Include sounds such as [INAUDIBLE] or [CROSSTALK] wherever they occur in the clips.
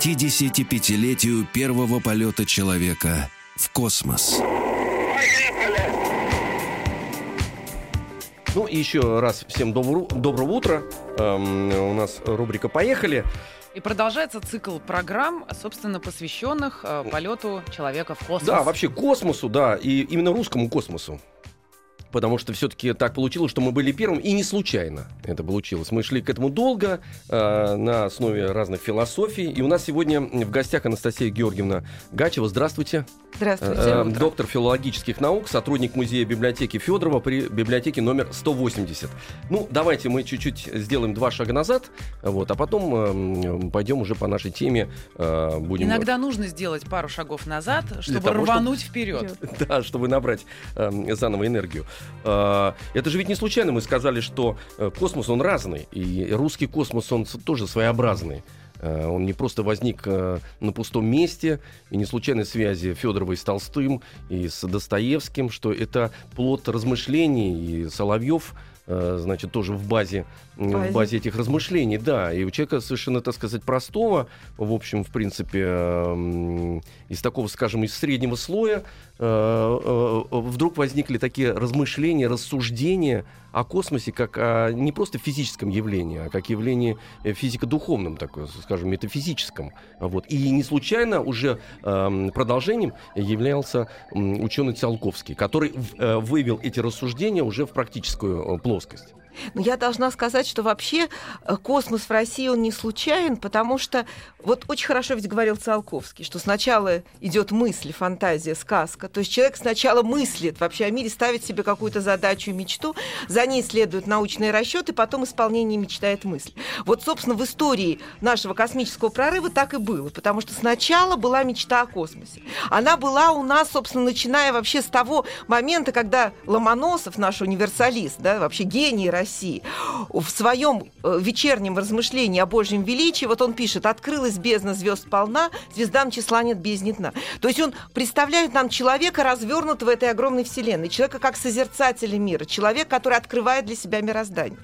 55-летию первого полета человека в космос. Ну и еще раз всем доброго, доброго утра. Эм, у нас рубрика «Поехали». И продолжается цикл программ, собственно, посвященных э, полету человека в космос. Да, вообще космосу, да, и именно русскому космосу. Потому что все-таки так получилось, что мы были первым, и не случайно это получилось. Мы шли к этому долго, э, на основе разных философий. И у нас сегодня в гостях Анастасия Георгиевна Гачева. Здравствуйте. Здравствуйте. Э, доктор филологических наук, сотрудник музея библиотеки Федорова при библиотеке номер 180. Ну, давайте мы чуть-чуть сделаем два шага назад, вот, а потом э, пойдем уже по нашей теме. Э, будем... Иногда нужно сделать пару шагов назад, чтобы того, рвануть вперед. [LAUGHS] Да, чтобы набрать э, заново энергию. Э, это же ведь не случайно мы сказали, что э, космос, он разный, и русский космос, он тоже своеобразный. Э, Он не просто возник на пустом месте, и не случайной связи Федоровой с Толстым и с Достоевским, что это плод размышлений, и Соловьев значит, тоже в базе, в Базе. этих размышлений, да, и у человека совершенно, так сказать, простого, в общем, в принципе, из такого, скажем, из среднего слоя, вдруг возникли такие размышления, рассуждения о космосе как о не просто физическом явлении, а как явлении э, физико-духовном, такое, скажем, метафизическом. Вот. И не случайно уже эм, продолжением являлся ученый Циолковский, который э, вывел эти рассуждения уже в практическую э, плоскость. Но я должна сказать, что вообще э, космос в России он не случайен, потому что вот очень хорошо ведь говорил Циолковский, что сначала идет мысль, фантазия, сказка. То есть человек сначала мыслит вообще о мире, ставит себе какую-то задачу и мечту, за ней следуют научные расчеты, потом исполнение мечтает мысль. Вот, собственно, в истории нашего космического прорыва так и было, потому что сначала была мечта о космосе. Она была у нас, собственно, начиная вообще с того момента, когда Ломоносов, наш универсалист, да, вообще гений России, в своем э, вечернем размышлении о Божьем величии, вот он пишет, открылась бездна звезд полна, звездам числа нет бездни дна. То есть он представляет нам человека, развернутого этой огромной вселенной, человека как создателя мира, человек, который открывает для себя мироздание.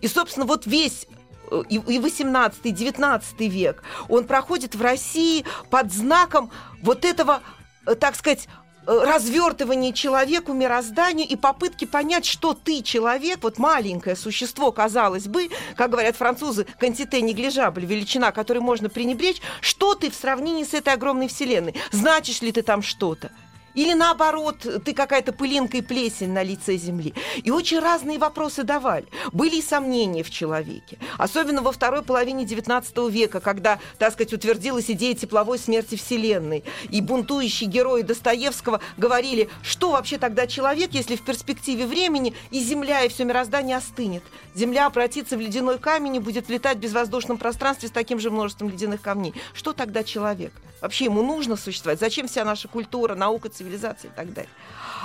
И, собственно, вот весь э, и 18 и 19 век, он проходит в России под знаком вот этого, э, так сказать, э, развертывания человеку мирозданию и попытки понять, что ты человек, вот маленькое существо, казалось бы, как говорят французы, quantité négligeable, величина, которой можно пренебречь, что ты в сравнении с этой огромной вселенной? Значишь ли ты там что-то? Или наоборот, ты какая-то пылинка и плесень на лице земли. И очень разные вопросы давали. Были и сомнения в человеке. Особенно во второй половине XIX века, когда, так сказать, утвердилась идея тепловой смерти Вселенной. И бунтующие герои Достоевского говорили, что вообще тогда человек, если в перспективе времени и Земля, и все мироздание остынет. Земля обратится в ледяной камень и будет летать в безвоздушном пространстве с таким же множеством ледяных камней. Что тогда человек? Вообще ему нужно существовать? Зачем вся наша культура, наука, цивилизация и так далее?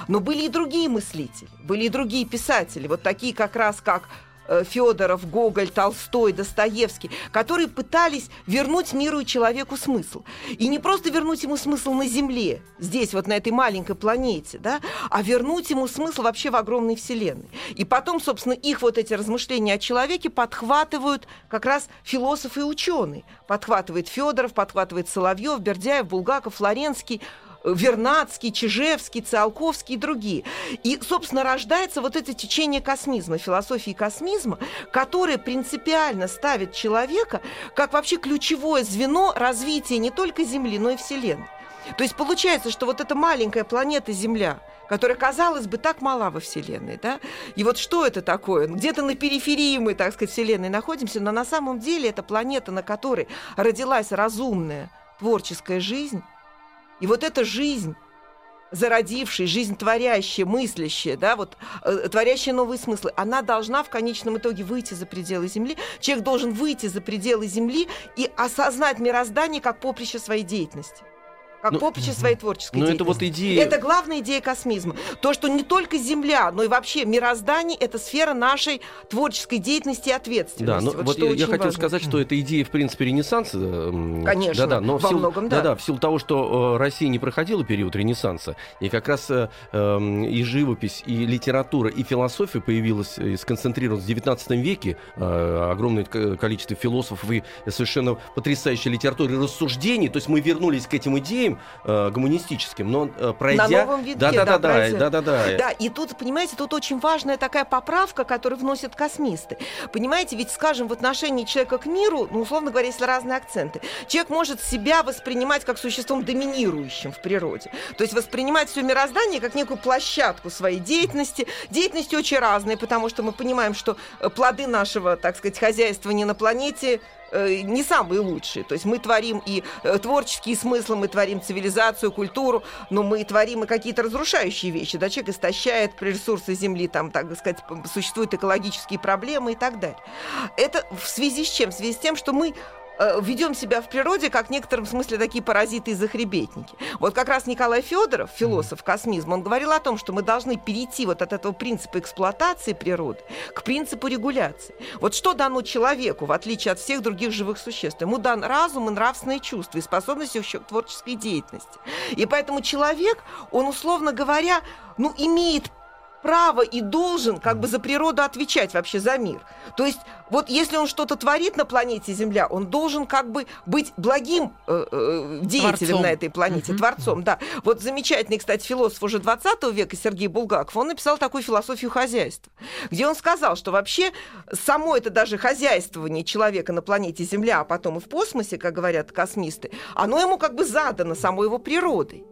Но были и другие мыслители, были и другие писатели, вот такие как раз как э, Федоров, Гоголь, Толстой, Достоевский, которые пытались вернуть миру и человеку смысл. И не просто вернуть ему смысл на Земле, здесь, вот на этой маленькой планете, да, а вернуть ему смысл вообще в огромной Вселенной. И потом, собственно, их вот эти размышления о человеке подхватывают как раз философы и ученые. Подхватывает Федоров, подхватывает Соловьев, Бердяев, Булгаков, Флоренский, Вернадский, Чижевский, Циолковский и другие. И, собственно, рождается вот это течение космизма, философии космизма, которое принципиально ставит человека как вообще ключевое звено развития не только Земли, но и Вселенной. То есть получается, что вот эта маленькая планета Земля, которая, казалось бы, так мала во Вселенной, да? И вот что это такое? Где-то на периферии мы, так сказать, Вселенной находимся, но на самом деле это планета, на которой родилась разумная творческая жизнь, и вот эта жизнь зародившая, жизнь творящая, мыслящая, да, вот э, творящая новые смыслы, она должна в конечном итоге выйти за пределы Земли. Человек должен выйти за пределы Земли и осознать мироздание как поприще своей деятельности как Ну, поприще своей творческой Но это деятельности. вот идея... Это главная идея космизма. То, что не только Земля, но и вообще мироздание — это сфера нашей творческой деятельности и Да, ответственности. ну вот вот я, я хотел важно. сказать, что это идея, в принципе, Ренессанса. м, Конечно, да, да, но в во силу, многом, да. да, в силу того, что э, Россия не проходила период Ренессанса, и как раз э, эм, и живопись, и литература, и философия появилась и сконцентрировалась в XIX веке, э, огромное количество философов и совершенно потрясающая литература и рассуждений, то есть мы вернулись к этим идеям э, гуманистическим, но э, пройдя... На новом витке, да, да, да, да, пройдя. да, да, да. Да, и тут, понимаете, тут очень важная такая поправка, которую вносят космисты. Понимаете, ведь, скажем, в отношении человека к миру, ну, условно говоря, если разные акценты, человек может себя воспринимать как существом доминирующим в природе. То есть воспринимать все мироздание как некую площадку своей деятельности. Деятельности очень разные, потому что мы понимаем, что э, плоды нашего, так сказать, хозяйствования на планете не самые лучшие. То есть мы творим и э, творческие смыслы, мы творим цивилизацию, культуру, но мы творим и какие-то разрушающие вещи. Да, человек истощает ресурсы Земли, там, так сказать, существуют экологические проблемы и так далее. Это в связи с чем? В связи с тем, что мы э, ведем себя в природе как в некотором смысле такие паразиты и захребетники. Вот как раз Николай Федоров, философ космизма, он говорил о том, что мы должны перейти вот от этого принципа эксплуатации природы к принципу регуляции. Вот что дано человеку, в отличие от всех других живых существ? Ему дан разум и нравственные чувства, и способность еще к творческой деятельности. И поэтому человек, он, условно говоря, ну, имеет право и должен как бы за природу отвечать вообще за мир. То есть вот если он что-то творит на планете Земля, он должен как бы быть благим э, э, деятелем Творцом. на этой планете, Мгм. творцом, да. Вот замечательный, кстати, философ уже 20 века Сергей Булгаков, он написал такую философию хозяйства, где он сказал, что вообще само это даже хозяйствование человека на планете Земля, а потом и в космосе, как говорят космисты, оно ему как бы задано самой его природой.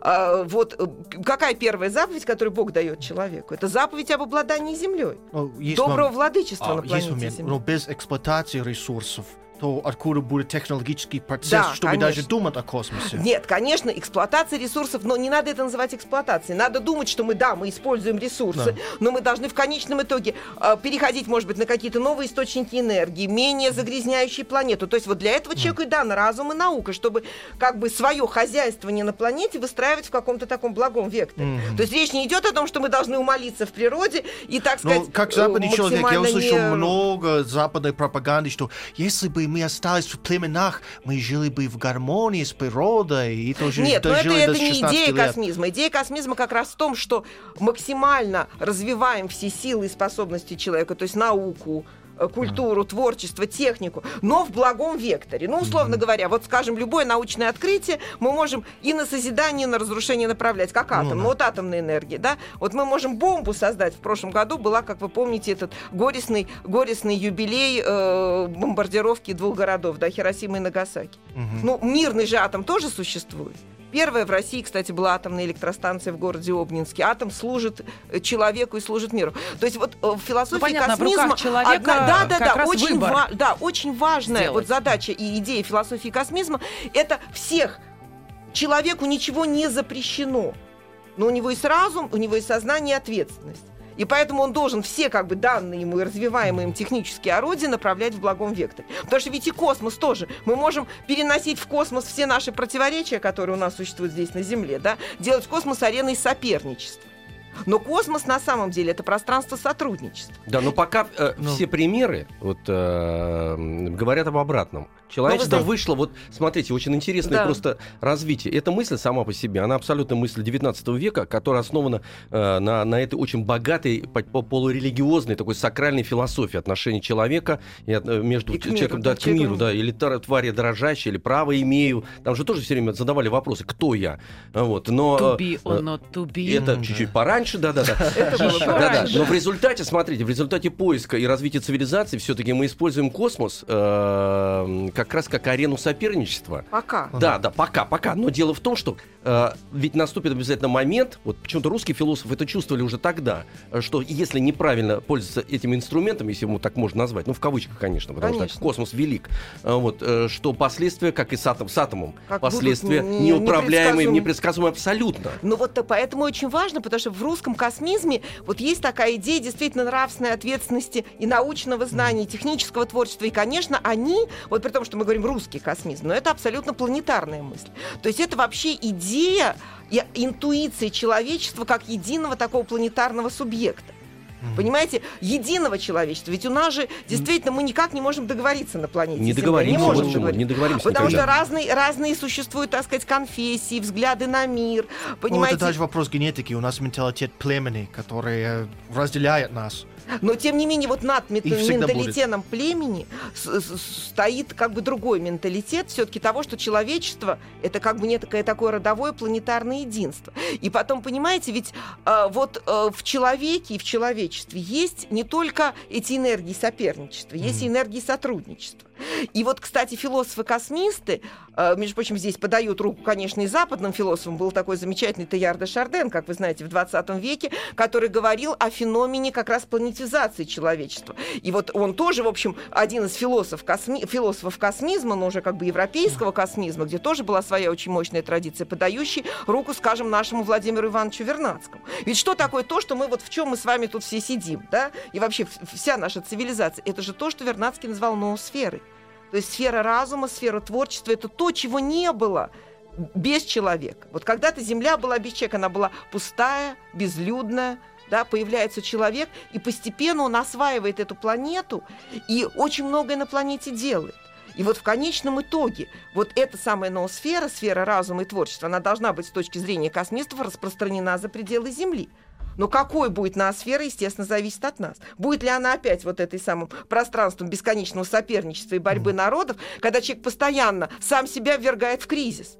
А, вот э, какая первая заповедь, которую Бог дает человеку? Это заповедь об обладании землей. Ну, Доброго владычества а, на планете Земля. но без эксплуатации ресурсов, то откуда будет технологический процесс, Да, чтобы конечно. даже думать о космосе? Нет, конечно, эксплуатация ресурсов, но не надо это называть эксплуатацией. Надо думать, что мы, да, мы используем ресурсы, Да. но мы должны в конечном итоге э, переходить, может быть, на какие-то новые источники энергии, менее загрязняющие планету. То есть вот для этого человеку и дан разум и наука, чтобы как бы свое хозяйствование на планете выстраивать в каком-то таком благом векторе. Мгм. То есть речь не идет о том, что мы должны умолиться в природе и, так Ну, сказать, как э, западный человек, я услышал не- много западной пропаганды, что если бы мы остались в племенах, мы жили бы в гармонии с природой и тоже Нет, но это, это не 16 идея лет. космизма. Идея космизма как раз в том, что максимально развиваем все силы и способности человека, то есть науку, культуру, творчество, технику, но в благом векторе. Ну, условно говоря, вот, скажем, любое научное открытие мы можем и на созидание, и на разрушение направлять, как атом, Ну да. вот атомная энергия, да. Вот мы можем бомбу создать. В прошлом году была, как вы помните, этот горестный, горестный юбилей э, бомбардировки двух городов, да, Хиросимы и Нагасаки. Мгм. Ну, мирный же атом тоже существует. Первая в России, кстати, была атомная электростанция в городе Обнинске. Атом служит человеку и служит миру. То есть вот э, в философии Ну, понятно, космизма... человека да, да, да, раз очень, ва- да, очень важная сделать. вот задача и идея философии космизма – это всех. Человеку ничего не запрещено. Но у него есть разум, у него есть сознание и ответственность. И поэтому он должен все как бы данные ему и развиваемые им технические орудия направлять в благом векторе. Потому что ведь и космос тоже. Мы можем переносить в космос все наши противоречия, которые у нас существуют здесь на Земле, да, делать космос ареной соперничества. Но космос на самом деле это пространство сотрудничества. Да, но пока э, Ну. все примеры вот, э, говорят об обратном. Человечество знаете- вышло, вот смотрите, очень интересное Да. просто развитие. Эта мысль сама по себе, она абсолютно мысль 19 века, которая основана э, на, на этой очень богатой, по- по- полурелигиозной, такой сакральной философии отношений человека и от- э, между И к миру, человеком, да, да, к миру, да, или тварь я дрожащая, или право имею. Там же тоже все время задавали вопросы, кто я. Вот, но... To э, be or not to be. это чуть-чуть пораньше раньше, да-да-да. [LAUGHS] Это было но в результате, смотрите, в результате поиска и развития цивилизации все-таки мы используем космос э, как раз как арену соперничества. Пока. Да, да, пока, пока. Но дело в том, что э, ведь наступит обязательно момент, вот почему-то русские философы это чувствовали уже тогда, э, что если неправильно пользоваться этим инструментом, если ему так можно назвать, ну в кавычках, конечно, потому что Конечно. космос велик, э, вот, э, что последствия, как и с, атом, с атомом, Как последствия не- неуправляемые, непредсказуемы. непредсказуемые абсолютно. Ну вот то поэтому очень важно, потому что в русском космизме вот есть такая идея действительно нравственной ответственности и научного знания, и технического творчества. И, конечно, они, вот при том, что мы говорим русский космизм, но это абсолютно планетарная мысль. То есть это вообще идея и интуиции человечества как единого такого планетарного субъекта. Понимаете, единого человечества. Ведь у нас же действительно мы никак не можем договориться на планете. Не договоримся, не можем договориться. не договоримся Потому никогда. что разные, разные существуют, так сказать, конфессии, взгляды на мир. Ну, Понимаете? это даже вопрос генетики. У нас менталитет племени, который разделяет нас. Но тем не менее, вот над мет- менталитетом племени с- с- стоит как бы другой менталитет все-таки того, что человечество это как бы некое такое родовое планетарное единство. И потом, понимаете, ведь э, вот э, в человеке и в человечестве есть не только эти энергии соперничества, есть и энергии сотрудничества. И вот, кстати, философы-космисты, между прочим, здесь подают руку, конечно, и западным философам. Был такой замечательный Теяр де Шарден, как вы знаете, в 20 веке, который говорил о феномене как раз планетизации человечества. И вот он тоже, в общем, один из философов, косми... философов космизма, но уже как бы европейского космизма, где тоже была своя очень мощная традиция, подающий руку, скажем, нашему Владимиру Ивановичу Вернадскому. Ведь что такое то, что мы вот в чем мы с вами тут все сидим, да? И вообще вся наша цивилизация, это же то, что Вернадский назвал ноосферой. То есть сфера разума, сфера творчества это то, чего не было без человека. Вот когда-то Земля была без человека, она была пустая, безлюдная, да, появляется человек, и постепенно он осваивает эту планету, и очень многое на планете делает. И вот в конечном итоге вот эта самая ноосфера, сфера разума и творчества, она должна быть с точки зрения космистов распространена за пределы Земли. Но какой будет ноосфера, естественно, зависит от нас. Будет ли она опять вот этой самым пространством бесконечного соперничества и борьбы народов, когда человек постоянно сам себя ввергает в кризис?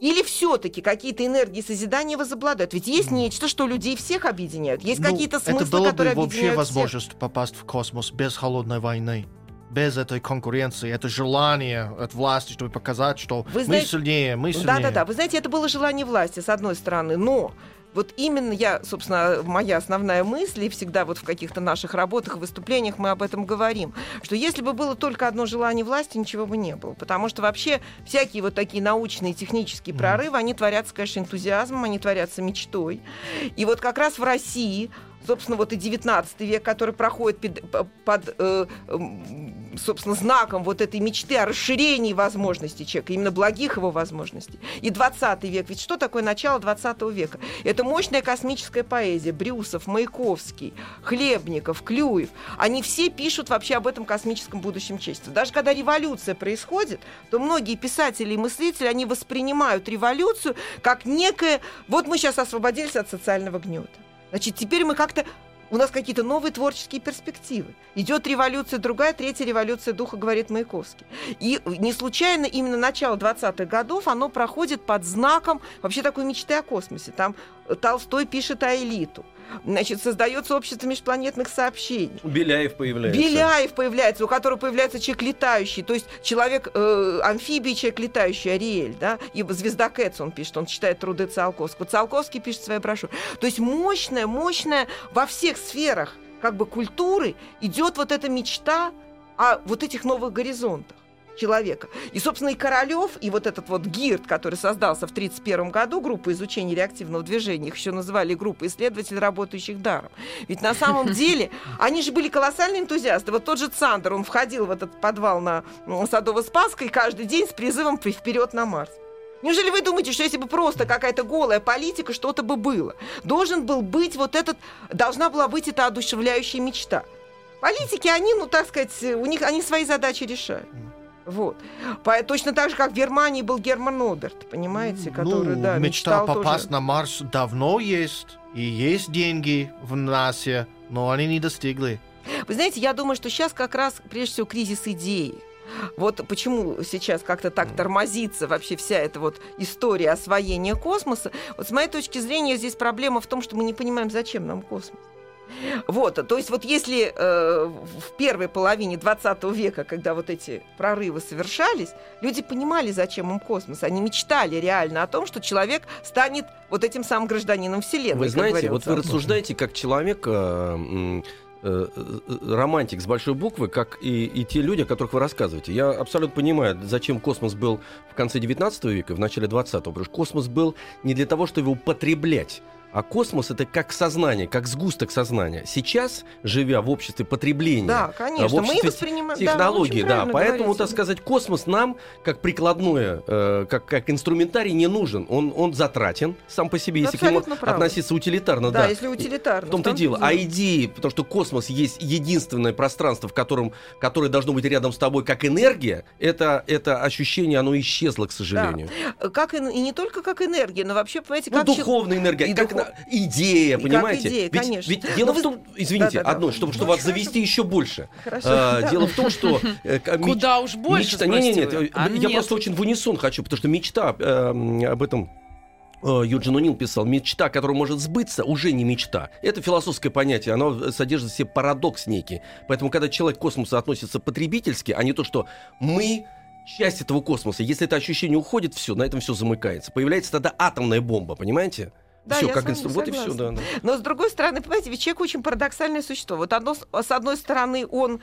Или все-таки какие-то энергии созидания возобладают? Ведь есть нечто, что людей всех объединяют. Есть Ну, какие-то смыслы, это было бы вообще всех. возможность попасть в космос без холодной войны. Без этой конкуренции, это желание от власти, чтобы показать, что Вы мы знаете- сильнее, мы сильнее. Да-да-да. Вы знаете, это было желание власти, с одной стороны, но вот именно я, собственно, моя основная мысль, и всегда вот в каких-то наших работах, выступлениях мы об этом говорим, что если бы было только одно желание власти, ничего бы не было. Потому что вообще всякие вот такие научные, технические прорывы, они творятся, конечно, энтузиазмом, они творятся мечтой. И вот как раз в России собственно, вот и 19 век, который проходит под, под, э, собственно, знаком вот этой мечты о расширении возможностей человека, именно благих его возможностей. И 20 век. Ведь что такое начало 20 века? Это мощная космическая поэзия. Брюсов, Маяковский, Хлебников, Клюев. Они все пишут вообще об этом космическом будущем человечества. Даже когда революция происходит, то многие писатели и мыслители, они воспринимают революцию как некое... Вот мы сейчас освободились от социального гнета. Значит, теперь мы как-то у нас какие-то новые творческие перспективы. Идет революция другая, третья революция духа, говорит Маяковский. И не случайно именно начало 20-х годов оно проходит под знаком вообще такой мечты о космосе. Там Толстой пишет о элиту. Значит, создается общество межпланетных сообщений. Беляев появляется. Беляев появляется, у которого появляется человек летающий, то есть человек э, амфибий, человек летающий, Ариэль, да, и звезда Кэтс он пишет, он читает труды Циолковского. Циолковский пишет свои брошюры. То есть мощная, мощная во всех сферах как бы культуры идет вот эта мечта о вот этих новых горизонтах человека. И, собственно, и Королев, и вот этот вот ГИРД, который создался в 1931 году, группа изучения реактивного движения, их еще называли группа исследователей, работающих даром. Ведь на самом [LAUGHS] деле они же были колоссальные энтузиасты. Вот тот же Цандер, он входил в этот подвал на Садово-Спасской каждый день с призывом «Пр- вперед на Марс. Неужели вы думаете, что если бы просто какая-то голая политика, что-то бы было? Должен был быть вот этот, должна была быть эта одушевляющая мечта. Политики, они, ну, так сказать, у них, они свои задачи решают. Вот. По- точно так же, как в Германии был Герман Оберт, понимаете, который, ну, да, мечта мечтал попасть тоже. на Марс давно есть, и есть деньги в НАСА, но они не достигли. Вы знаете, я думаю, что сейчас как раз, прежде всего, кризис идеи. Вот почему сейчас как-то так тормозится вообще вся эта вот история освоения космоса. Вот с моей точки зрения здесь проблема в том, что мы не понимаем, зачем нам космос. Вот, то есть вот если э, в первой половине 20 века, когда вот эти прорывы совершались, люди понимали, зачем им космос. Они мечтали реально о том, что человек станет вот этим самым гражданином Вселенной. Вы знаете, вот вы рассуждаете как человек, э, м, э, э, романтик с большой буквы, как и, и те люди, о которых вы рассказываете. Я абсолютно понимаю, зачем космос был в конце 19 века в начале 20-го, потому что космос был не для того, чтобы его употреблять, а космос это как сознание, как сгусток сознания. Сейчас, живя в обществе потребления, Да, в конечно, мы обществе воспринимаем... технологии, да, да, поэтому, говорите. так сказать, космос нам, как прикладное, э, как, как инструментарий, не нужен. Он, он затратен сам по себе, если к нему правы. относиться утилитарно, Да, да. если утилитарно. В том-то и дело. А идеи, потому что космос есть единственное пространство, в котором, которое должно быть рядом с тобой как энергия, это, это ощущение, оно исчезло, к сожалению. Как и, и не только как энергия, но вообще, понимаете, Ну, как... чел- духовная энергия, и как на- идея, как понимаете? идея, ведь, конечно. ведь Но дело вы- в том, извините, Да-да-да. одно, чтобы, чтобы Ну, вас завести еще больше. [LAUGHS] Хорошо, А, да. Дело в том, что [LAUGHS] э, меч- Куда уж больше, мечта, нет, вы. А я нет. просто очень в унисон хочу, потому что мечта э, м, об этом э, Юджин Унил писал, мечта, которая может сбыться, уже не мечта. Это философское понятие, оно содержит в себе парадокс некий. Поэтому, когда человек к космосу относится потребительски, а не то, что мы часть этого космоса, если это ощущение уходит, все, на этом все замыкается. Появляется тогда атомная бомба, понимаете? Да, все, как инструмент. Вот и все, да, да. Но с другой стороны, понимаете, ведь человек очень парадоксальное существо. Вот одно, с одной стороны, он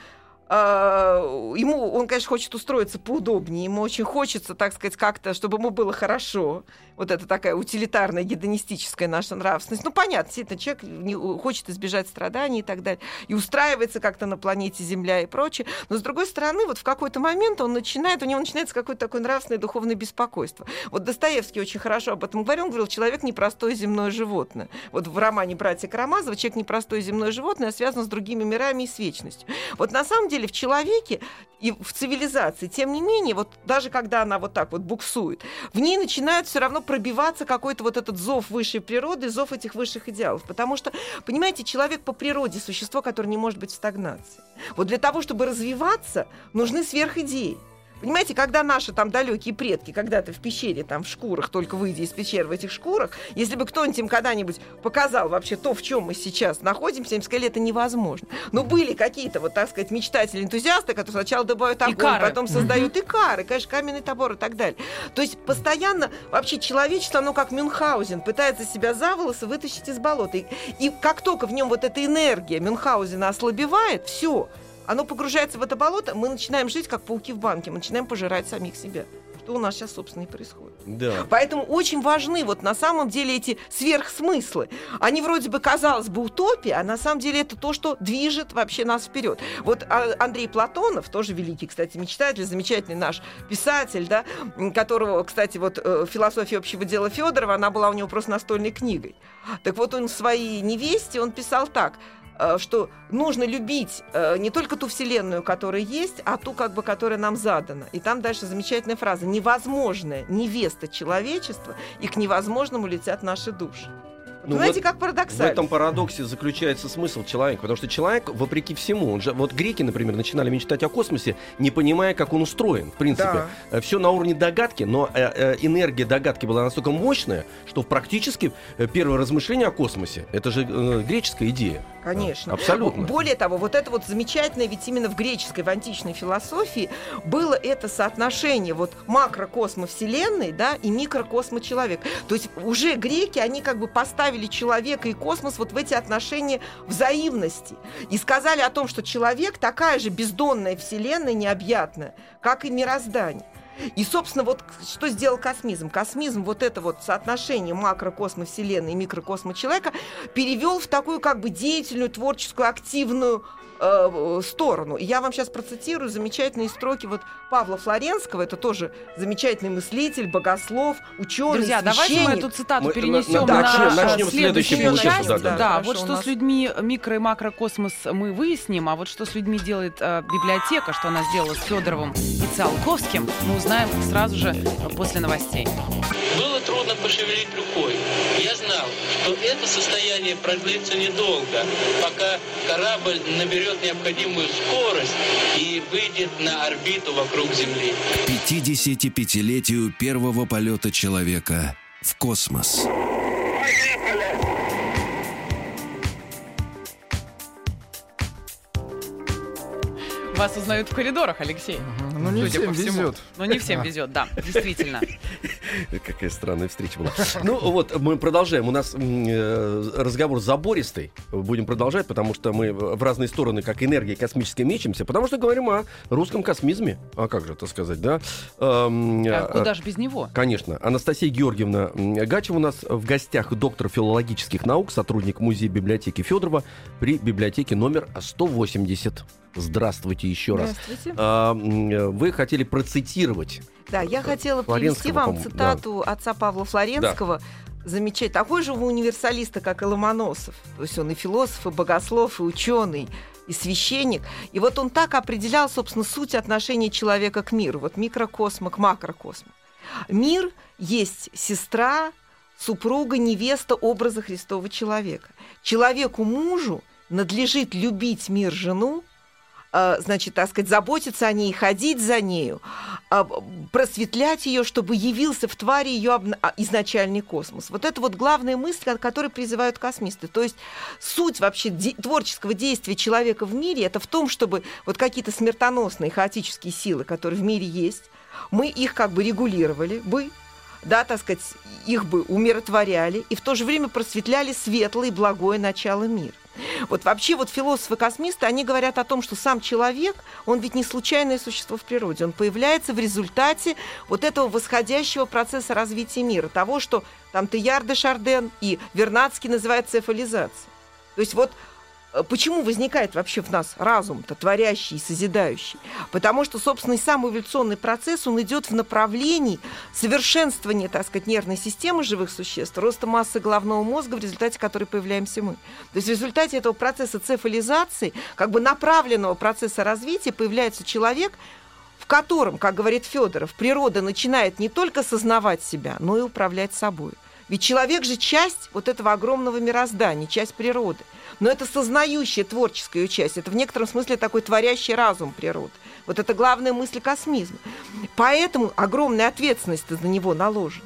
ему, он, конечно, хочет устроиться поудобнее, ему очень хочется, так сказать, как-то, чтобы ему было хорошо. Вот это такая утилитарная, гедонистическая наша нравственность. Ну, понятно, действительно, человек не, хочет избежать страданий и так далее. И устраивается как-то на планете Земля и прочее. Но, с другой стороны, вот в какой-то момент он начинает, у него начинается какое-то такое нравственное духовное беспокойство. Вот Достоевский очень хорошо об этом говорил. Он говорил, человек непростое земное животное. Вот в романе «Братья Карамазовы» человек непростое земное животное, а связан с другими мирами и с вечностью. Вот на самом деле в человеке и в цивилизации, тем не менее, вот даже когда она вот так вот буксует, в ней начинает все равно пробиваться какой-то вот этот зов высшей природы, зов этих высших идеалов. Потому что, понимаете, человек по природе существо, которое не может быть в стагнации. Вот для того, чтобы развиваться, нужны сверхидеи. Понимаете, когда наши там далекие предки когда-то в пещере, там в шкурах, только выйдя из пещер в этих шкурах, если бы кто-нибудь им когда-нибудь показал вообще то, в чем мы сейчас находимся, им сказали, это невозможно. Но были какие-то, вот так сказать, мечтатели, энтузиасты, которые сначала добавят огонь, Икары. потом создают икары, конечно, каменный топор и так далее. То есть постоянно вообще человечество, оно как Мюнхгаузен, пытается себя за волосы вытащить из болота. И, и как только в нем вот эта энергия Мюнхгаузена ослабевает, все, оно погружается в это болото, мы начинаем жить как пауки в банке, мы начинаем пожирать самих себя. Что у нас сейчас, собственно, и происходит. Да. Поэтому очень важны вот на самом деле эти сверхсмыслы. Они вроде бы, казалось бы, утопия, а на самом деле это то, что движет вообще нас вперед. Вот а, Андрей Платонов, тоже великий, кстати, мечтатель, замечательный наш писатель, да, которого, кстати, вот э, философия общего дела Федорова, она была у него просто настольной книгой. Так вот он в своей невесте, он писал так, что нужно любить э, не только ту вселенную, которая есть, а ту, как бы, которая нам задана. И там дальше замечательная фраза: невозможная невеста человечества, и к невозможному летят наши души. Ну Понимаете, вот как В парадоксально? этом парадоксе заключается смысл человека, потому что человек, вопреки всему, он же, вот греки, например, начинали мечтать о космосе, не понимая, как он устроен, в принципе. Все на уровне догадки, но э, э, энергия догадки была настолько мощная, что практически э, первое размышление о космосе, это же э, греческая идея. Конечно. Абсолютно. Более того, вот это вот замечательное, ведь именно в греческой, в античной философии было это соотношение вот макрокосма Вселенной, да, и микрокосма человек. То есть уже греки, они как бы поставили человека и космос вот в эти отношения взаимности. И сказали о том, что человек такая же бездонная Вселенная, необъятная, как и мироздание. И, собственно, вот что сделал космизм? Космизм, вот это вот соотношение макрокосма Вселенной и микрокосма человека перевел в такую как бы деятельную, творческую, активную э, сторону. И я вам сейчас процитирую замечательные строки вот Павла Флоренского, это тоже замечательный мыслитель, богослов, ученый, Друзья, давайте мы священник. эту цитату Мы- перенесем да, на начнем- начнем в следующем следующую получаса, часть. да, Да, да. Хорошо, вот что нас- с людьми микро- и макрокосмос мы выясним, а вот что с людьми делает э, библиотека, что она сделала с Федоровым и Циолковским, мы узнаем сразу же э, после новостей. Было трудно пошевелить рукой. Я знал, что это состояние продлится недолго, пока корабль наберет необходимую скорость и выйдет на орбиту вокруг Земли. К 55-летию первого полета человека в космос. Вас узнают в коридорах, Алексей. Ну, не Судя всем везет. Но не всем везет, да, действительно. [LAUGHS] Какая странная встреча была. Ну вот, мы продолжаем. У нас э, разговор забористый. Будем продолжать, потому что мы в разные стороны, как энергия космическая, мечемся. Потому что говорим о русском космизме. А как же это сказать, да? Эм, А э, куда же без него? Конечно. Анастасия Георгиевна Гачева у нас в гостях доктор филологических наук, сотрудник музея библиотеки Федорова при библиотеке номер 180. Здравствуйте еще раз. Здравствуйте. А, вы хотели процитировать. Да, я хотела Флоренского, привести вам цитату отца Павла Флоренского. Замечать. Такой же вы универсалиста, как и Ломоносов. То есть он и философ, и богослов, и ученый, и священник. И вот он так определял, собственно, суть отношения человека к миру. Вот микрокосма к макрокосму. Мир есть сестра, супруга, невеста образа Христова человека. Человеку мужу надлежит любить мир жену, э, значит, так сказать, заботиться о ней, ходить за нею, а, просветлять ее, чтобы явился в твари ее а, изначальный космос. Вот это вот главная мысль, от которой призывают космисты. То есть суть вообще творческого действия человека в мире это в том, чтобы вот какие-то смертоносные хаотические силы, которые в мире есть, мы их как бы регулировали бы, да, так сказать, их бы умиротворяли и в то же время просветляли светлое и благое начало мира. Вот вообще вот философы-космисты, они говорят о том, что сам человек, он ведь не случайное существо в природе, он появляется в результате вот этого восходящего процесса развития мира, того, что там Теяр де Шарден и Вернадский называют цефализацией. То есть вот Почему возникает вообще в нас разум-то творящий и созидающий? Потому что, собственно, и сам эволюционный процесс, он идет в направлении совершенствования, так сказать, нервной системы живых существ, роста массы головного мозга, в результате которой появляемся мы. То есть в результате этого процесса цефализации, как бы направленного процесса развития, появляется человек, в котором, как говорит Федоров, природа начинает не только сознавать себя, но и управлять собой. Ведь человек же часть вот этого огромного мироздания, часть природы. Но это сознающая творческая часть, это в некотором смысле такой творящий разум природы. Вот это главная мысль космизма. Поэтому огромная ответственность за него наложена.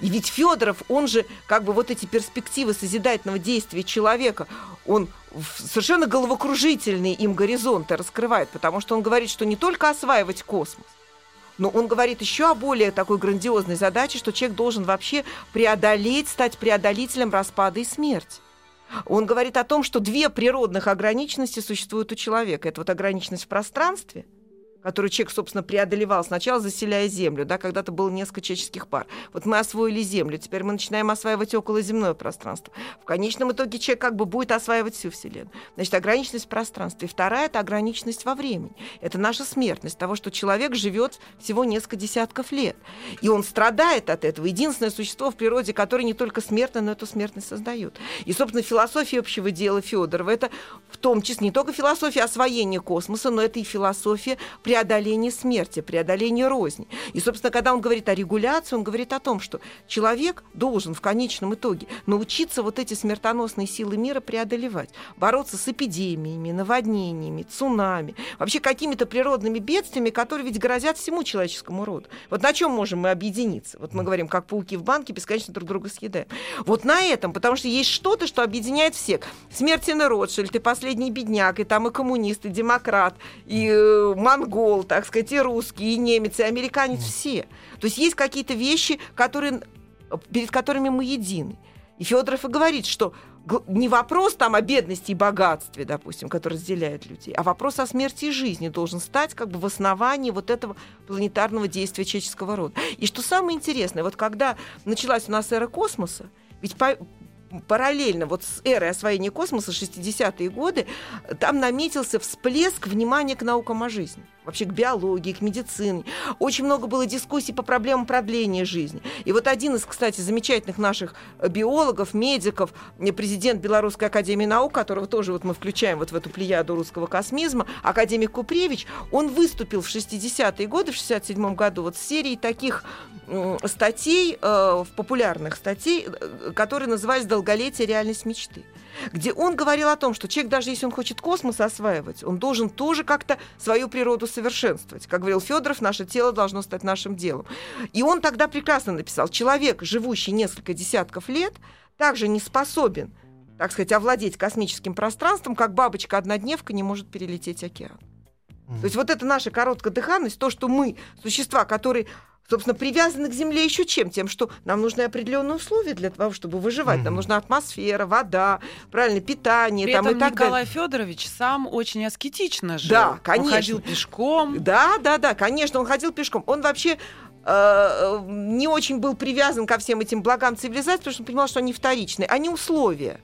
И ведь Федоров, он же как бы вот эти перспективы созидательного действия человека, он совершенно головокружительные им горизонты раскрывает, потому что он говорит, что не только осваивать космос, но он говорит еще о более такой грандиозной задаче, что человек должен вообще преодолеть, стать преодолителем распада и смерти. Он говорит о том, что две природных ограниченности существуют у человека. Это вот ограниченность в пространстве, которую человек, собственно, преодолевал сначала, заселяя Землю, да, когда-то было несколько человеческих пар. Вот мы освоили Землю, теперь мы начинаем осваивать околоземное пространство. В конечном итоге человек как бы будет осваивать всю Вселенную. Значит, ограниченность в пространстве. И вторая – это ограниченность во времени. Это наша смертность, того, что человек живет всего несколько десятков лет. И он страдает от этого. Единственное существо в природе, которое не только смертно, но эту смертность создает. И, собственно, философия общего дела Федорова – это том числе не только философия освоения космоса, но это и философия преодоления смерти, преодоления розни. И, собственно, когда он говорит о регуляции, он говорит о том, что человек должен в конечном итоге научиться вот эти смертоносные силы мира преодолевать, бороться с эпидемиями, наводнениями, цунами, вообще какими-то природными бедствиями, которые ведь грозят всему человеческому роду. Вот на чем можем мы объединиться? Вот мы говорим, как пауки в банке, бесконечно друг друга съедаем. Вот на этом, потому что есть что-то, что объединяет всех. Смертина Ротшильд, и последний бедняк, и там и коммунист, и демократ, и э, монгол, так сказать, и русский, и немец, и американец, все. То есть есть какие-то вещи, которые, перед которыми мы едины. И Федоров и говорит, что не вопрос там о бедности и богатстве, допустим, который разделяет людей, а вопрос о смерти и жизни должен стать как бы в основании вот этого планетарного действия человеческого рода. И что самое интересное, вот когда началась у нас эра космоса, ведь по- параллельно вот с эрой освоения космоса 60-е годы там наметился всплеск внимания к наукам о жизни вообще к биологии, к медицине. Очень много было дискуссий по проблемам продления жизни. И вот один из, кстати, замечательных наших биологов, медиков, президент Белорусской академии наук, которого тоже вот мы включаем вот в эту плеяду русского космизма, академик Купревич, он выступил в 60-е годы, в 67 году вот с серией таких статей, э, популярных статей, э, которые назывались «Долголетие. Реальность мечты» где он говорил о том, что человек, даже если он хочет космос осваивать, он должен тоже как-то свою природу совершенствовать. Как говорил Федоров, наше тело должно стать нашим делом. И он тогда прекрасно написал, человек, живущий несколько десятков лет, также не способен, так сказать, овладеть космическим пространством, как бабочка-однодневка не может перелететь океан. То есть вот это наша короткая дыханность, то, что мы, существа, которые собственно, привязаны к Земле еще чем? Тем, что нам нужны определенные условия для того, чтобы выживать. Mm-hmm. Нам нужна атмосфера, вода, правильное питание. При там, этом и так Николай далее. Федорович сам очень аскетично жил. Да, конечно. Он ходил пешком. Да, да, да, конечно, он ходил пешком. Он вообще э, не очень был привязан ко всем этим благам цивилизации, потому что он понимал, что они вторичные. Они условия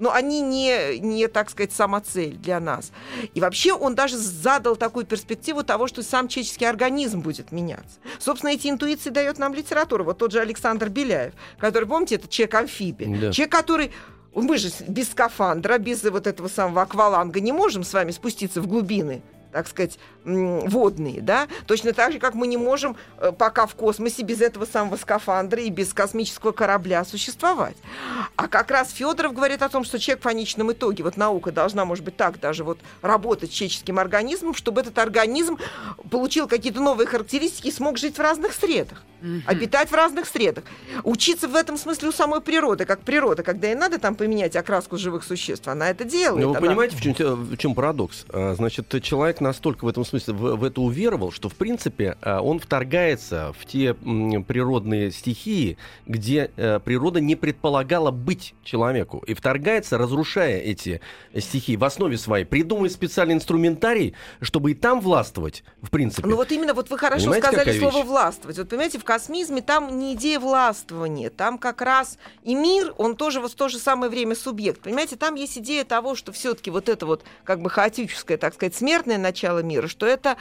но они не, не, так сказать, самоцель для нас. И вообще он даже задал такую перспективу того, что сам человеческий организм будет меняться. Собственно, эти интуиции дает нам литература. Вот тот же Александр Беляев, который, помните, это человек-амфибия. Да. Человек, который мы же без скафандра, без вот этого самого акваланга не можем с вами спуститься в глубины так сказать, водные, да, точно так же, как мы не можем э, пока в космосе без этого самого скафандра и без космического корабля существовать. А как раз Федоров говорит о том, что человек в конечном итоге, вот наука должна, может быть, так даже вот работать с человеческим организмом, чтобы этот организм получил какие-то новые характеристики и смог жить в разных средах, mm-hmm. обитать в разных средах. Учиться в этом смысле у самой природы, как природа, когда и надо там поменять окраску живых существ, она это делает. Но вы она... понимаете, в чем, в чем парадокс? А, значит, человек настолько в этом смысле в, в это уверовал, что, в принципе, а, он вторгается в те природные стихии, где э, природа не предполагала быть человеку. И вторгается, разрушая эти стихии в основе своей, придумывая специальный инструментарий, чтобы и там властвовать, в принципе. Ну вот именно, вот вы хорошо Понимаете, сказали слово вещь? «властвовать». Вот понимаете, в космизме там не идея властвования, там как раз и мир, он тоже вот в то же самое время субъект. Понимаете, там есть идея того, что все таки вот это вот как бы хаотическое, так сказать, смертное начало мира, что это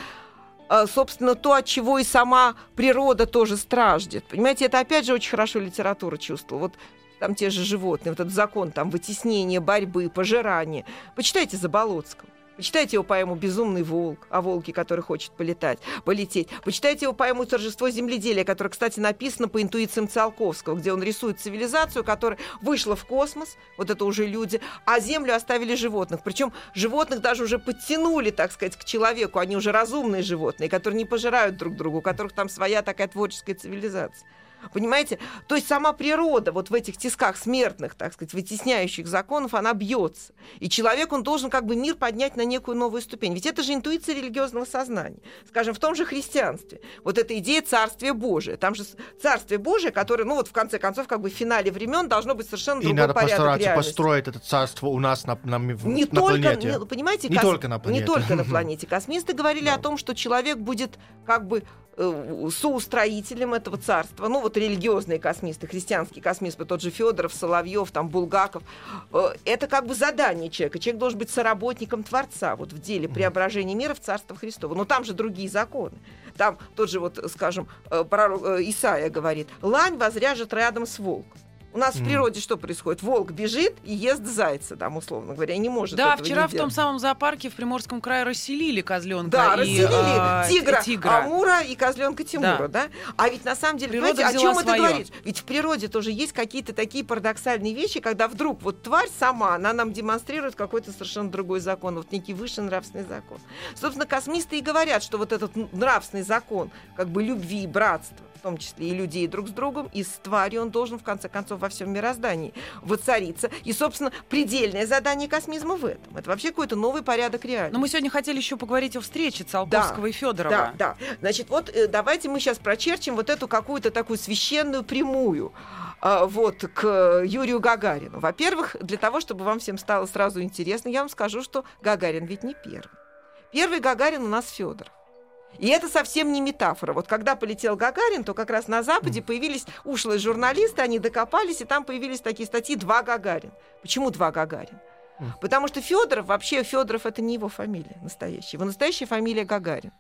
а, собственно, то, от чего и сама природа тоже страждет. Понимаете, это опять же очень хорошо литература чувствовала. Вот там те же животные, вот этот закон там вытеснения, борьбы, пожирания. Почитайте Заболоцкого. Почитайте его поэму «Безумный волк», о волке, который хочет полетать, полететь. Почитайте его поэму «Торжество земледелия», которая, кстати, написана по интуициям Циолковского, где он рисует цивилизацию, которая вышла в космос, вот это уже люди, а Землю оставили животных. Причем животных даже уже подтянули, так сказать, к человеку. Они уже разумные животные, которые не пожирают друг друга, у которых там своя такая творческая цивилизация. Понимаете? То есть сама природа вот в этих тисках смертных, так сказать, вытесняющих законов, она бьется. И человек, он должен как бы мир поднять на некую новую ступень. Ведь это же интуиция религиозного сознания. Скажем, в том же христианстве. Вот эта идея Царствия Божия. Там же Царствие Божие, которое, ну вот в конце концов, как бы в финале времен должно быть совершенно И другой надо порядок постараться реальности. построить это царство у нас на, на, не на только, планете. не- понимаете, Не только на планете. Не только на планете. Космисты говорили Да. о том, что человек будет как бы э, соустроителем этого царства. Ну, вот религиозные космисты, христианские космисты, тот же Федоров, Соловьев, там, Булгаков. Э, Это как бы задание человека. Человек должен быть соработником Творца вот в деле преображения мира в Царство Христово. Но там же другие законы. Там тот же, вот, скажем, э, пророк э, Исаия говорит, лань возряжет рядом с волком. У нас в Мгм. природе что происходит? Волк бежит и ест зайца, там, условно говоря, и не может Да, этого вчера не в том самом зоопарке в Приморском крае расселили козленка Да, и разделили а, тигра, тигра. Амура и козленка Тимура, да. А ведь на самом деле, Природа понимаете, о чем это своё. говорит? Ведь в природе тоже есть какие-то такие парадоксальные вещи, когда вдруг вот тварь сама, она нам демонстрирует какой-то совершенно другой закон, вот некий высший нравственный закон. Собственно, космисты и говорят, что вот этот нравственный закон, как бы любви и братства, в том числе и людей друг с другом, и с тварью, он должен, в конце концов, во всем мироздании воцариться. И, собственно, предельное задание космизма в этом. Это вообще какой-то новый порядок реальности. Но мы сегодня хотели еще поговорить о встрече Циолковского и Федорова. Да, да. Значит, вот э, давайте мы сейчас прочерчим вот эту какую-то такую священную прямую а, вот к Юрию Гагарину. Во-первых, для того, чтобы вам всем стало сразу интересно, я вам скажу, что Гагарин ведь не первый. Первый Гагарин у нас Федоров. И это совсем не метафора. Вот когда полетел Гагарин, то как раз на Западе появились ушлые журналисты, они докопались, и там появились такие статьи «Два Гагарин». Почему «Два Гагарин»? Потому что Федоров, вообще Федоров это не его фамилия настоящая. Его настоящая фамилия Гагарин.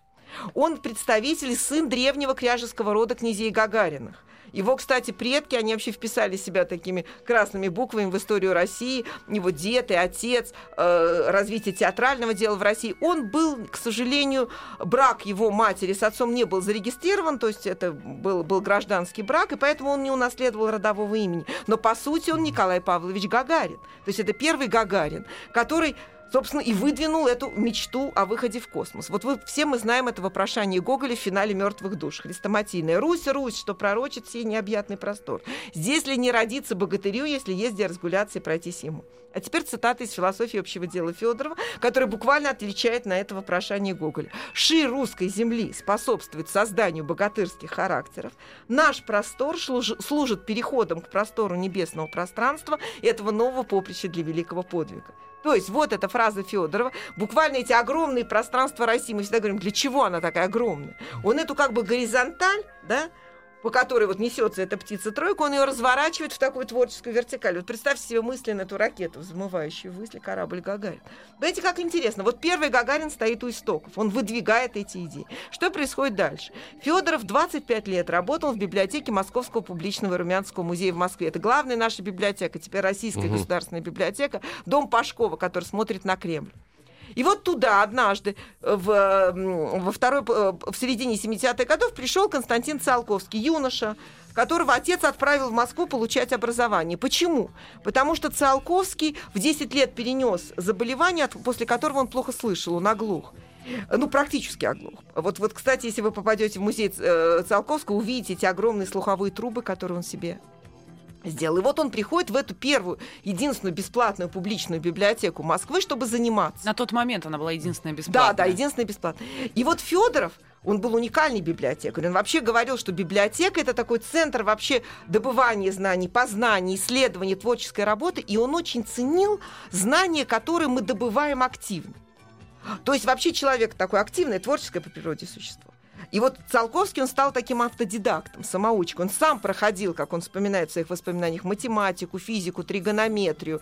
Он представитель, сын древнего княжеского рода князей Гагариных. Его, кстати, предки, они вообще вписали себя такими красными буквами в историю России. Его дед и отец, э, развитие театрального дела в России. Он был, к сожалению, брак его матери с отцом не был зарегистрирован, то есть это был, был гражданский брак, и поэтому он не унаследовал родового имени. Но, по сути, он Николай Павлович Гагарин. То есть это первый Гагарин, который собственно, и выдвинул эту мечту о выходе в космос. Вот вы, все мы знаем это вопрошание Гоголя в финале «Мертвых душ». Хрестоматийное. «Русь, Русь, что пророчит сей необъятный простор. Здесь ли не родиться богатырю, если есть где разгуляться и пройтись ему?» А теперь цитата из философии общего дела Федорова, которая буквально отвечает на это вопрошание Гоголя. «Ши русской земли способствует созданию богатырских характеров. Наш простор служит переходом к простору небесного пространства этого нового поприща для великого подвига. То есть вот эта фраза Федорова, буквально эти огромные пространства России, мы всегда говорим, для чего она такая огромная? Он эту как бы горизонталь, да, по которой вот несется эта птица-тройка, он ее разворачивает в такую творческую вертикаль. Вот представьте себе мысленно эту ракету, взмывающую высли корабль Гагарин. Знаете, как интересно. Вот первый Гагарин стоит у истоков, он выдвигает эти идеи. Что происходит дальше? Федоров 25 лет работал в библиотеке Московского публичного Румянского музея в Москве. Это главная наша библиотека, теперь Российская угу. государственная библиотека, дом Пашкова, который смотрит на Кремль. И вот туда однажды, э, в, во второй, э, в середине 70-х годов, пришел Константин Циолковский, юноша, которого отец отправил в Москву получать образование. Почему? Потому что Циолковский в 10 лет перенес заболевание, после которого он плохо слышал, он оглух ну, практически оглух. Вот, вот, кстати, если вы попадете в музей э, Циолковского, увидите эти огромные слуховые трубы, которые он себе сделал. И вот он приходит в эту первую, единственную бесплатную публичную библиотеку Москвы, чтобы заниматься. На тот момент она была единственная бесплатная. Да, да, единственная бесплатная. И вот Федоров, он был уникальный библиотекарь. Он вообще говорил, что библиотека это такой центр вообще добывания знаний, познания, исследования, творческой работы. И он очень ценил знания, которые мы добываем активно. То есть вообще человек такой активное, творческое по природе существо. И вот Циолковский, он стал таким автодидактом, самоучкой. Он сам проходил, как он вспоминает в своих воспоминаниях, математику, физику, тригонометрию.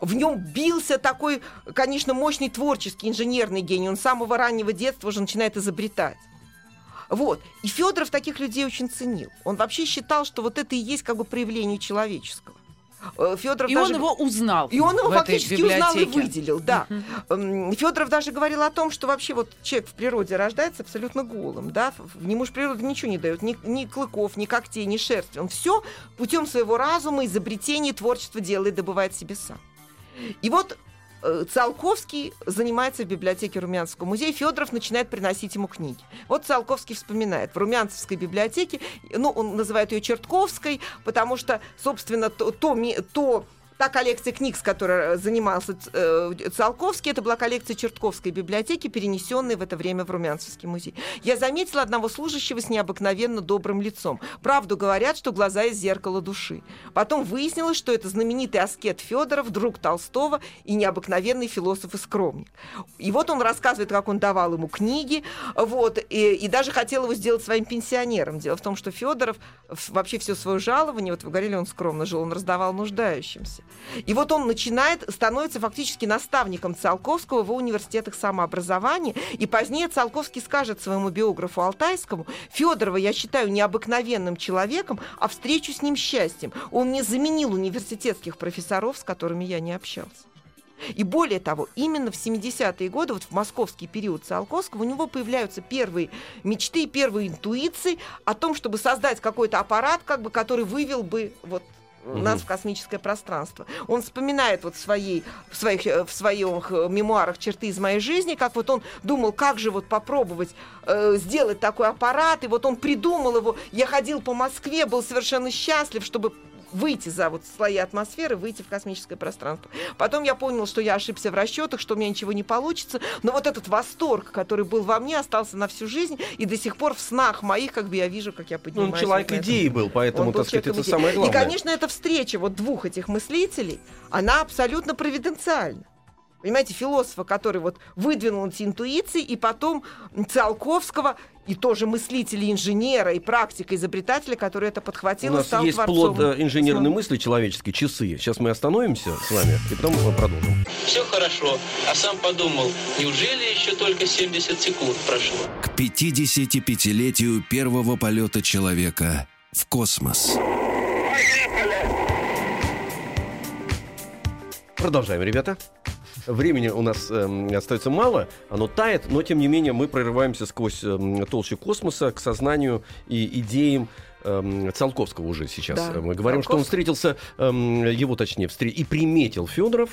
В нем бился такой, конечно, мощный творческий инженерный гений. Он с самого раннего детства уже начинает изобретать. Вот. И Федоров таких людей очень ценил. Он вообще считал, что вот это и есть как бы проявление человеческого. Э, Федоров и даже... он его узнал. И он его фактически узнал и выделил, да. Uh-huh. Федоров даже говорил о том, что вообще вот человек в природе рождается абсолютно голым, да, ему же природа ничего не дает, ни, ни клыков, ни когтей, ни шерсти. Он все путем своего разума, изобретения, творчества делает, добывает себе сам. И вот Циолковский занимается в библиотеке Румянского музея, Федоров начинает приносить ему книги. Вот Циолковский вспоминает, в Румянцевской библиотеке, ну, он называет ее Чертковской, потому что, собственно, то, то, то Та коллекция книг, с которой занимался э, Циолковский, это была коллекция Чертковской библиотеки, перенесенная в это время в Румянцевский музей. Я заметила одного служащего с необыкновенно добрым лицом. Правду говорят, что глаза из зеркала души. Потом выяснилось, что это знаменитый аскет Федоров, друг Толстого и необыкновенный философ и скромник. И вот он рассказывает, как он давал ему книги, вот, и, и даже хотел его сделать своим пенсионером. Дело в том, что Федоров вообще все свое жалование, вот вы говорили, он скромно жил, он раздавал нуждающимся. И вот он начинает, становится фактически наставником Циолковского в университетах самообразования. И позднее Циолковский скажет своему биографу Алтайскому, Федорова я считаю необыкновенным человеком, а встречу с ним счастьем. Он не заменил университетских профессоров, с которыми я не общался. И более того, именно в 70-е годы, вот в московский период Циолковского, у него появляются первые мечты, первые интуиции о том, чтобы создать какой-то аппарат, как бы, который вывел бы вот угу. нас в космическое пространство. Он вспоминает вот своей, в, своих, э, в своих э, мемуарах черты из моей жизни, как вот он думал, как же вот попробовать э, сделать такой аппарат, и вот он придумал его. Я ходил по Москве, был совершенно счастлив, чтобы выйти за вот слои атмосферы, выйти в космическое пространство. Потом я понял, что я ошибся в расчетах, что у меня ничего не получится, но вот этот восторг, который был во мне, остался на всю жизнь, и до сих пор в снах моих, как бы я вижу, как я поднимаюсь. Ну, человек вот идеи был, поэтому, был так сказать, это идеи. самое главное. И, конечно, эта встреча вот двух этих мыслителей, она абсолютно провиденциальна. Понимаете, философа, который вот выдвинул эти интуиции, и потом Циолковского, и тоже мыслителя, инженера, и практика, изобретателя, который это подхватил У и нас стал есть творцом. плод э, инженерной мысли человеческой, часы. Сейчас мы остановимся с вами, и потом мы продолжим. Все хорошо, а сам подумал, неужели еще только 70 секунд прошло? К 55-летию первого полета человека в космос. Продолжаем, ребята. Времени у нас эм, остается мало, оно тает, но тем не менее мы прорываемся сквозь эм, толщу космоса к сознанию и идеям эм, Циолковского уже сейчас. Да, Мы говорим, что он встретился, его точнее, встр- и приметил Федоров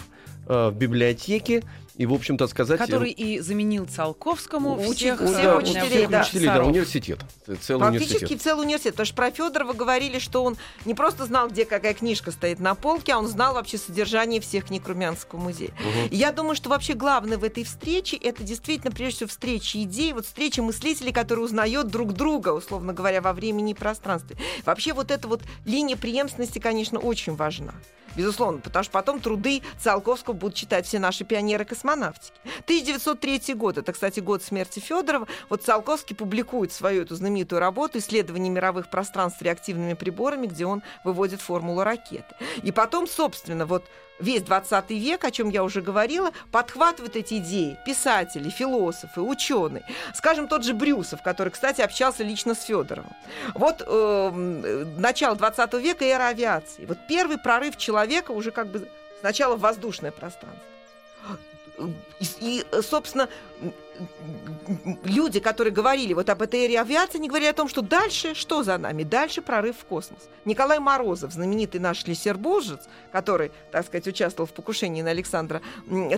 э, в библиотеке, и, в общем-то, сказать... Который и заменил Циолковскому Учи- всех, всех э, учителей, всех да. учителей, да, университет. Целый Фактически университет. целый университет. Потому что про Федорова говорили, что он не просто знал, где какая книжка стоит на полке, а он знал вообще содержание всех книг Румянского музея. И я думаю, что вообще главное в этой встрече это действительно прежде всего встреча идей, вот встреча мыслителей, которые узнают друг друга, условно говоря, во времени и пространстве. Вообще вот эта вот линия преемственности, конечно, очень важна. Безусловно, потому что потом труды Циолковского будут читать все наши пионеры космонавтики. 1903 год, это, кстати, год смерти Федорова. Вот Циолковский публикует свою эту знаменитую работу «Исследование мировых пространств реактивными приборами», где он выводит формулу ракеты. И потом, собственно, вот весь 20 век, о чем я уже говорила, подхватывают эти идеи писатели, философы, ученые. Скажем, тот же Брюсов, который, кстати, общался лично с Федоровым. Вот э, начало 20 века эра авиации. Вот первый прорыв человека уже как бы сначала в воздушное пространство. И, собственно, люди, которые говорили вот об этой эре авиации, они говорили о том, что дальше, что за нами? Дальше прорыв в космос. Николай Морозов, знаменитый наш лесербуржец, который, так сказать, участвовал в покушении на Александра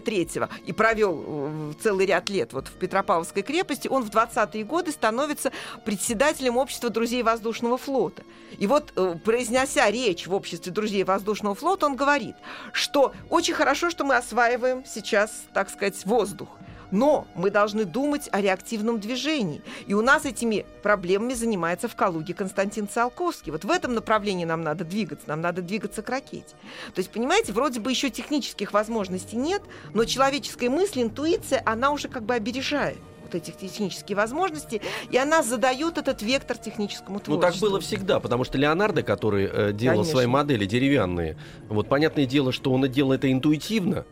Третьего и провел э, целый ряд лет вот в Петропавловской крепости, он в 20-е годы становится председателем общества друзей воздушного флота. И вот, э, произнеся речь в обществе друзей воздушного флота, он говорит, что очень хорошо, что мы осваиваем сейчас, так сказать, воздух. Но мы должны думать о реактивном движении. И у нас этими проблемами занимается в Калуге Константин Циолковский. Вот в этом направлении нам надо двигаться. Нам надо двигаться к ракете. То есть, понимаете, вроде бы еще технических возможностей нет, но человеческая мысль, интуиция, она уже как бы обережает вот этих технические возможности, и она задает этот вектор техническому Ну, творчеству. так было всегда, потому что Леонардо, который э, делал Конечно. свои модели деревянные, вот понятное дело, что он делал это интуитивно,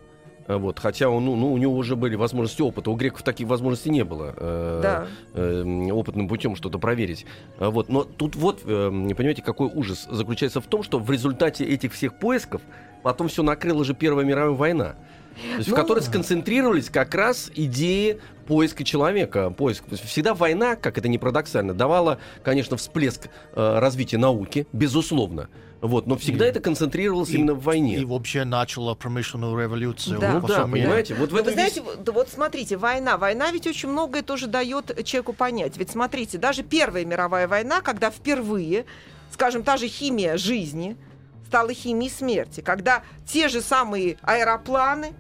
вот, хотя он, ну, ну, у него уже были возможности опыта, у греков таких возможностей не было. э, Да. э, опытным путем что-то проверить. А Вот. Но тут вот, э, понимаете, какой ужас заключается в том, что в результате этих всех поисков потом все накрыла же Первая мировая война. То есть, в Ну, которой сконцентрировались как раз идеи поиска человека. Поиск. Всегда война, как это не парадоксально, давала, конечно, всплеск э, развития науки, безусловно. Вот, но всегда И- это концентрировалось и- именно в войне. И вообще начала промышленную революцию. Да. ну да, понимаете, вот в Ну, этом вы знаете, весь- вот, вот смотрите, война. Война ведь очень многое тоже дает человеку понять. Ведь смотрите, даже Первая мировая война, когда впервые, скажем, та же химия жизни стала химией смерти, когда те же самые аэропланы,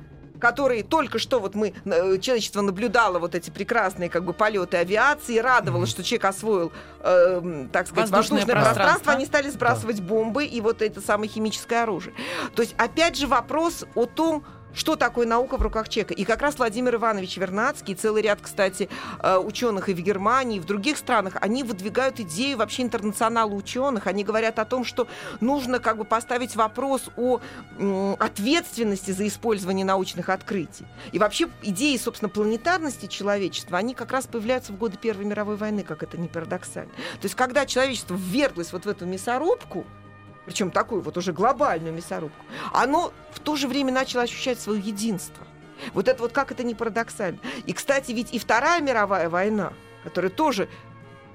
которые только что вот мы, э, человечество наблюдало вот эти прекрасные как бы полеты авиации, радовалось, что человек освоил, э, так сказать, Воздушное воздушное пространство. пространство, они стали сбрасывать бомбы и вот это самое химическое оружие. То есть, опять же, вопрос о том, что такое наука в руках человека. И как раз Владимир Иванович Вернадский, целый ряд, кстати, э, ученых и в Германии, и в других странах, они выдвигают идею вообще интернационала ученых. Они говорят о том, что нужно как бы поставить вопрос о ответственности за использование научных открытий. И вообще идеи, собственно, планетарности человечества, они как раз появляются в годы Первой мировой войны, как это не парадоксально. То есть, когда человечество вверглось вот в эту мясорубку, причем такую вот уже глобальную мясорубку, оно в то же время начало ощущать свое единство. Вот это вот как это не парадоксально. И, кстати, ведь и Вторая мировая война, которая тоже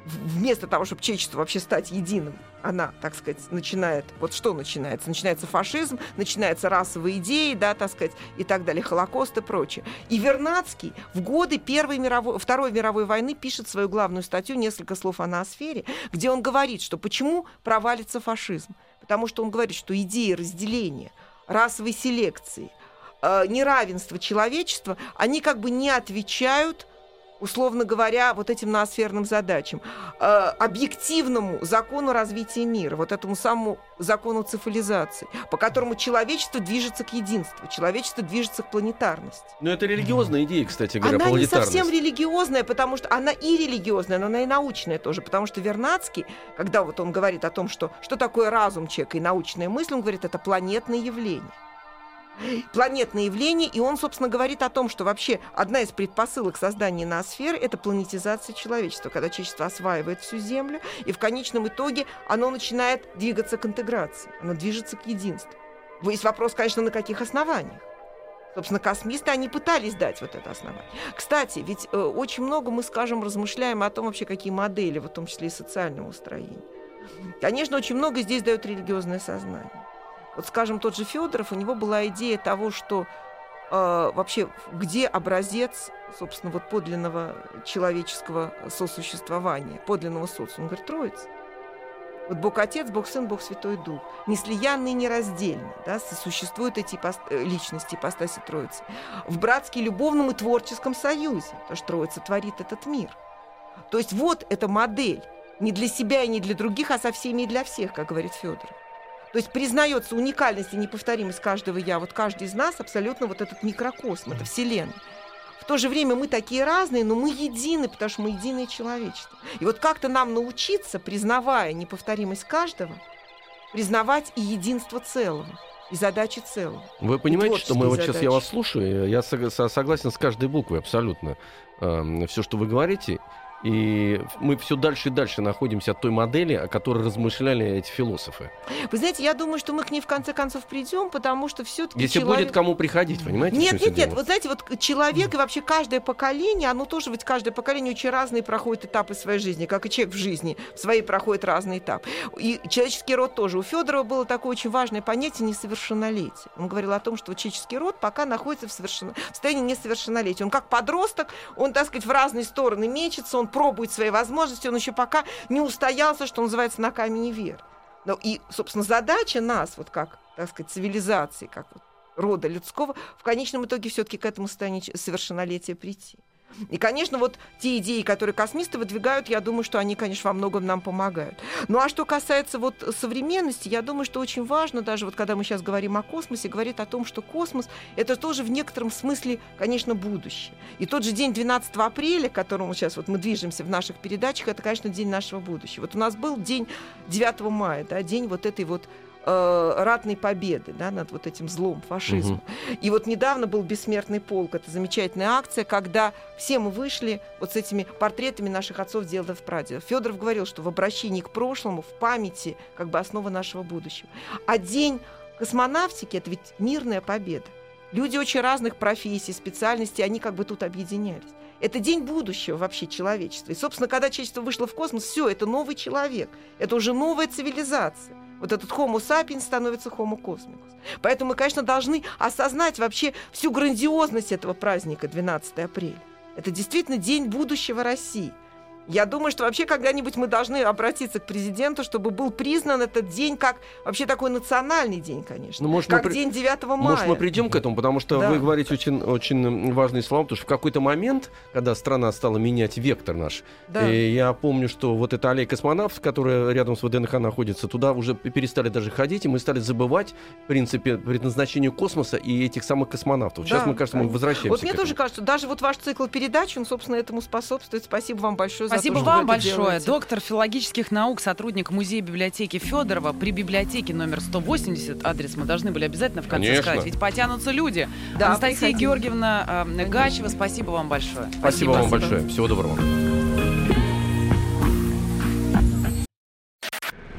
вместо того, чтобы человечество вообще стать единым, она, так сказать, начинает... Вот что начинается? Начинается фашизм, начинаются расовые идеи, да, так сказать, и так далее, Холокост и прочее. И Вернадский в годы Первой мировой, Второй мировой войны пишет свою главную статью «Несколько слов о ноосфере», где он говорит, что почему провалится фашизм. Потому что он говорит, что идеи разделения, расовой селекции, э, неравенства человечества, они как бы не отвечают условно говоря, вот этим ноосферным задачам, э, объективному закону развития мира, вот этому самому закону цифализации, по которому человечество движется к единству, человечество движется к планетарности. Но это религиозная идея, кстати говоря, Она не совсем религиозная, потому что она и религиозная, но она и научная тоже, потому что Вернадский, когда вот он говорит о том, что что такое разум человека и научная мысль, он говорит, это планетное явление планетное явление, и он, собственно, говорит о том, что вообще одна из предпосылок создания ноосферы — это планетизация человечества, когда человечество осваивает всю Землю, и в конечном итоге оно начинает двигаться к интеграции, оно движется к единству. Есть вопрос, конечно, на каких основаниях. Собственно, космисты, они пытались дать вот это основание. Кстати, ведь э, очень много мы, скажем, размышляем о том вообще, какие модели, в том числе и социального устроения. Конечно, очень много здесь дает религиозное сознание. Вот, скажем, тот же Федоров, у него была идея того, что э, вообще где образец, собственно, вот подлинного человеческого сосуществования, подлинного социума. Он говорит, Троица. Вот Бог Отец, Бог Сын, Бог Святой Дух. Неслиянные, нераздельно. Да, существуют эти ипост... Э, личности, ипостаси Троицы. В братски любовном и творческом союзе. Потому что Троица творит этот мир. То есть вот эта модель. Не для себя и не для других, а со всеми и для всех, как говорит Федор. То есть признается уникальность и неповторимость каждого я. Вот каждый из нас абсолютно вот этот микрокосм, это Вселенная. В то же время мы такие разные, но мы едины, потому что мы единое человечество. И вот как-то нам научиться, признавая неповторимость каждого, признавать и единство целого и задачи целого. Вы понимаете, что мы вот сейчас я вас слушаю, я согласен с каждой буквой абсолютно. Эм, Все, что вы говорите, и мы все дальше и дальше находимся от той модели, о которой размышляли эти философы. Вы знаете, я думаю, что мы к ней в конце концов придем, потому что все-таки если человек... будет кому приходить, понимаете? Нет, нет, нет. Вот знаете, вот человек и вообще каждое поколение, оно тоже ведь каждое поколение очень разные проходит этапы своей жизни, как и человек в жизни в своей проходит разный этап. И человеческий род тоже. У Федорова было такое очень важное понятие несовершеннолетие. Он говорил о том, что человеческий род пока находится в, совершен... в состоянии несовершеннолетия. Он как подросток, он, так сказать, в разные стороны мечется, он пробует свои возможности, он еще пока не устоялся, что называется, на камень вер. Но и, собственно, задача нас, вот как, так сказать, цивилизации, как вот рода людского, в конечном итоге все-таки к этому состоянию совершеннолетия прийти. И, конечно, вот те идеи, которые космисты выдвигают, я думаю, что они, конечно, во многом нам помогают. Ну а что касается вот современности, я думаю, что очень важно, даже вот когда мы сейчас говорим о космосе, говорит о том, что космос — это тоже в некотором смысле, конечно, будущее. И тот же день 12 апреля, к которому сейчас вот мы движемся в наших передачах, это, конечно, день нашего будущего. Вот у нас был день 9 мая, да, день вот этой вот э, ратной победы да, над вот этим злом, фашизмом. Угу. И вот недавно был «Бессмертный полк». Это замечательная акция, когда все мы вышли вот с этими портретами наших отцов, дедов, прадедов. Федоров говорил, что в обращении к прошлому, в памяти, как бы основа нашего будущего. А день космонавтики — это ведь мирная победа. Люди очень разных профессий, специальностей, они как бы тут объединялись. Это день будущего вообще человечества. И, собственно, когда человечество вышло в космос, все, это новый человек. Это уже новая цивилизация. Вот этот Homo sapiens становится Homo cosmicus. Поэтому мы, конечно, должны осознать вообще всю грандиозность этого праздника 12 апреля. Это действительно день будущего России – я думаю, что вообще когда-нибудь мы должны обратиться к президенту, чтобы был признан этот день как вообще такой национальный день, конечно. Ну, может, как мы день 9 мая. Может, мы придем к этому, потому что да. вы говорите очень, очень важные слова, потому что в какой-то момент, когда страна стала менять вектор наш, да. и я помню, что вот эта аллея космонавтов, которая рядом с ВДНХ находится, туда уже перестали даже ходить, и мы стали забывать, в принципе, предназначение космоса и этих самых космонавтов. Сейчас, да, мне кажется, конечно. мы возвращаемся Вот мне тоже кажется, даже вот ваш цикл передач, он, собственно, этому способствует. Спасибо вам большое за Спасибо вам большое. Делаете. Доктор филологических наук, сотрудник музея библиотеки Федорова при библиотеке номер 180. Адрес мы должны были обязательно в конце Конечно. сказать. Ведь потянутся люди. Да, Анастасия приходи. Георгиевна э, Гачева, спасибо вам большое. Спасибо, спасибо вам большое. Всего доброго.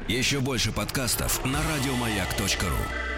Еще больше подкастов на радиомаяк.ру